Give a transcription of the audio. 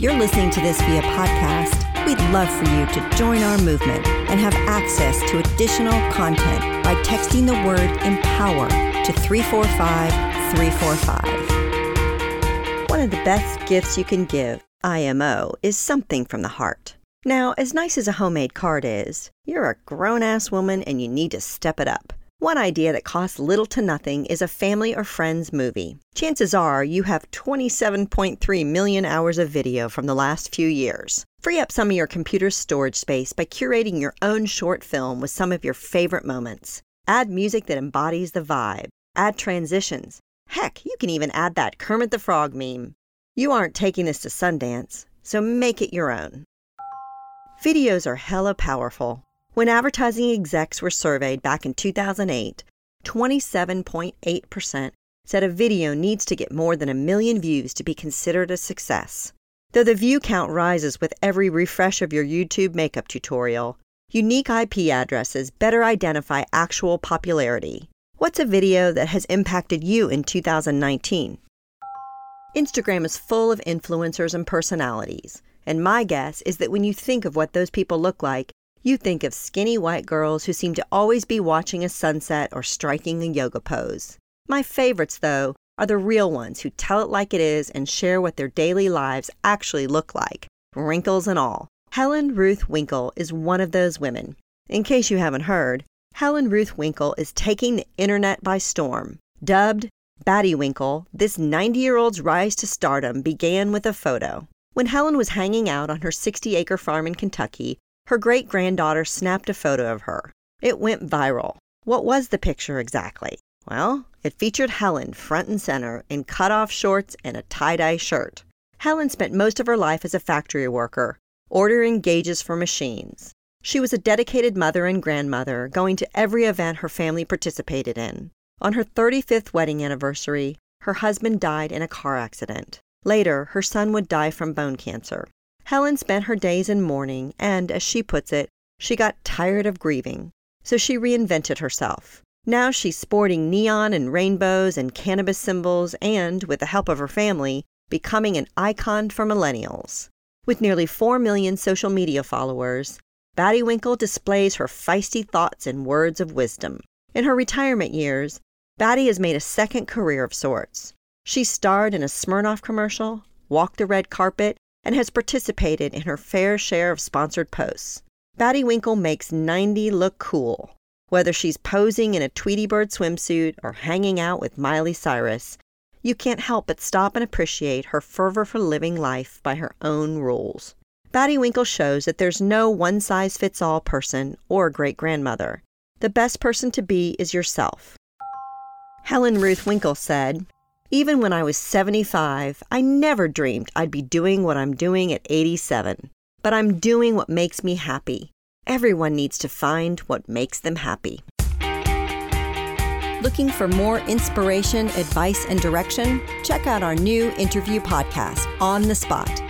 You're listening to this via podcast, we'd love for you to join our movement and have access to additional content by texting the word empower to 345 345. One of the best gifts you can give, IMO, is something from the heart. Now, as nice as a homemade card is, you're a grown ass woman and you need to step it up. One idea that costs little to nothing is a family or friends movie. Chances are you have 27.3 million hours of video from the last few years. Free up some of your computer's storage space by curating your own short film with some of your favorite moments. Add music that embodies the vibe. Add transitions. Heck, you can even add that Kermit the Frog meme. You aren't taking this to Sundance, so make it your own. Videos are hella powerful. When advertising execs were surveyed back in 2008, 27.8% said a video needs to get more than a million views to be considered a success. Though the view count rises with every refresh of your YouTube makeup tutorial, unique IP addresses better identify actual popularity. What's a video that has impacted you in 2019? Instagram is full of influencers and personalities, and my guess is that when you think of what those people look like, you think of skinny white girls who seem to always be watching a sunset or striking a yoga pose. My favorites, though, are the real ones who tell it like it is and share what their daily lives actually look like, wrinkles and all. Helen Ruth Winkle is one of those women. In case you haven't heard, Helen Ruth Winkle is taking the internet by storm. Dubbed Baddie Winkle, this 90 year old's rise to stardom began with a photo. When Helen was hanging out on her 60 acre farm in Kentucky, her great granddaughter snapped a photo of her. It went viral. What was the picture exactly? Well, it featured Helen front and center in cut off shorts and a tie dye shirt. Helen spent most of her life as a factory worker, ordering gauges for machines. She was a dedicated mother and grandmother, going to every event her family participated in. On her 35th wedding anniversary, her husband died in a car accident. Later, her son would die from bone cancer. Helen spent her days in mourning, and, as she puts it, she got tired of grieving. So she reinvented herself. Now she's sporting neon and rainbows and cannabis symbols and, with the help of her family, becoming an icon for millennials. With nearly 4 million social media followers, Baddie Winkle displays her feisty thoughts and words of wisdom. In her retirement years, Baddie has made a second career of sorts. She starred in a Smirnoff commercial, walked the red carpet, and has participated in her fair share of sponsored posts. Baddie Winkle makes 90 look cool. Whether she's posing in a Tweety Bird swimsuit or hanging out with Miley Cyrus, you can't help but stop and appreciate her fervor for living life by her own rules. Baddie Winkle shows that there's no one size fits all person or great grandmother. The best person to be is yourself. Helen Ruth Winkle said, even when I was 75, I never dreamed I'd be doing what I'm doing at 87. But I'm doing what makes me happy. Everyone needs to find what makes them happy. Looking for more inspiration, advice, and direction? Check out our new interview podcast, On the Spot